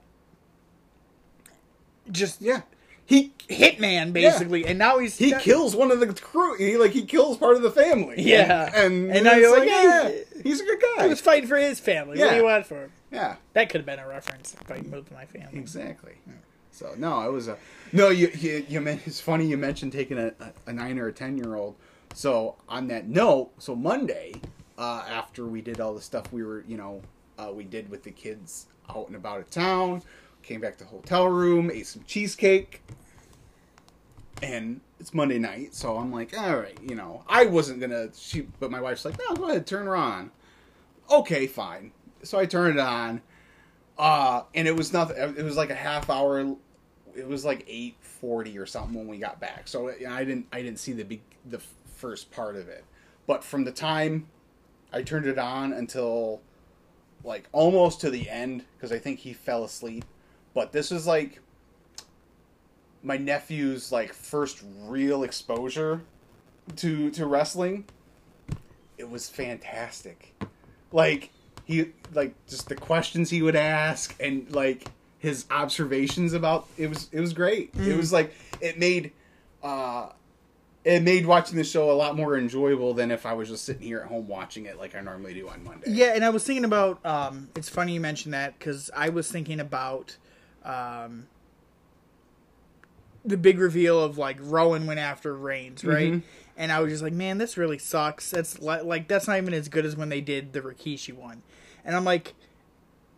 just Yeah. He hitman basically, and now he's he kills one of the crew. He like he kills part of the family. Yeah. And and, And now you're like, like, yeah, he's a good guy. He was fighting for his family. What Yeah. do you want for him? Yeah. That could have been a reference. Fighting with my family. Exactly. So no, it was a no. You you, you meant it's funny you mentioned taking a, a, a nine or a ten year old. So on that note, so Monday uh, after we did all the stuff we were you know uh, we did with the kids out and about of town, came back to hotel room, ate some cheesecake, and it's Monday night. So I'm like, all right, you know, I wasn't gonna shoot, but my wife's like, no, go ahead, turn her on. Okay, fine. So I turned it on. Uh, and it was nothing. It was like a half hour. It was like eight forty or something when we got back. So I didn't. I didn't see the big the first part of it. But from the time I turned it on until like almost to the end, because I think he fell asleep. But this was like my nephew's like first real exposure to to wrestling. It was fantastic. Like he like just the questions he would ask and like his observations about it was it was great. It Mm. was like it made uh it made watching the show a lot more enjoyable than if I was just sitting here at home watching it like I normally do on Monday. Yeah, and I was thinking about. Um, it's funny you mentioned that because I was thinking about um, the big reveal of like Rowan went after Reigns, right? Mhm. And I was just like, man, this really sucks. That's li- like that's not even as good as when they did the Rikishi one. And I'm like,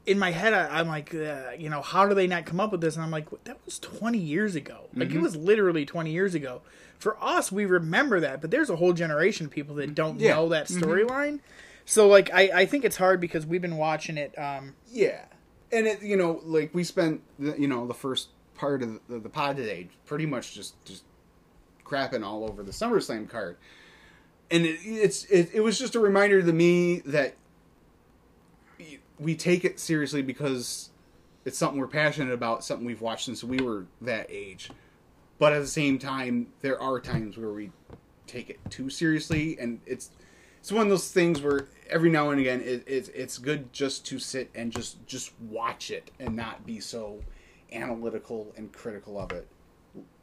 in my head, I, I'm like, uh, you know, how do they not come up with this? And I'm like, that was 20 years ago. Like it was literally 20 years ago. For us, we remember that, but there's a whole generation of people that don't Yeah. know that storyline. So like, I, I think it's hard because we've been watching it. Um, Yeah, and it you know like we spent the, you know the first part of the, the pod today pretty much just just crapping all over the SummerSlam card, and it, it's it, it was just a reminder to me that we take it seriously because it's something we're passionate about, something we've watched since we were that age. But at the same time, there are times where we take it too seriously, and it's it's one of those things where every now and again it, it's it's good just to sit and just just watch it and not be so analytical and critical of it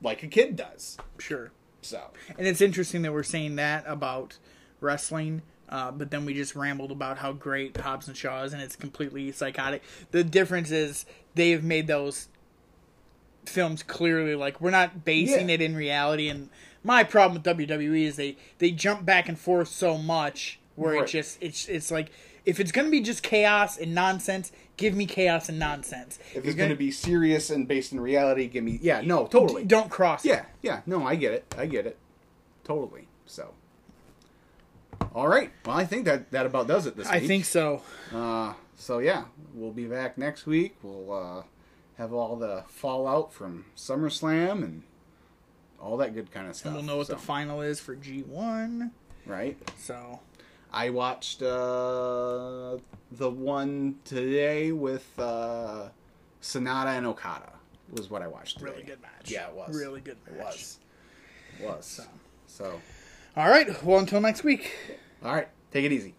like a kid does. sure. So And it's interesting that we're saying that about wrestling, uh, but then we just rambled about how great Hobbs and Shaw is, and it's completely psychotic. The difference is they've made those films clearly like we're not basing Yeah. it in reality. And my problem with WWE is they they jump back and forth so much where it just it's it's like if it's gonna be just chaos and nonsense, give me chaos and nonsense. if it's going to be serious and based in reality, give me yeah no totally don't cross. it. yeah yeah no I get it I get it totally so. All right. Well, I think that that about does it this I week. I think so. Uh, so yeah, we'll be back next week. We'll uh, have all the fallout from SummerSlam and all that good kind of stuff. And we'll know what So, the final is for G one. right. So I watched uh, the one today with uh, Sanada and Okada. Was what I watched. Today. really good match. Yeah, it was. really good. It Match. was. It was. So. So, All right. Well, until next week. all right. Take it easy.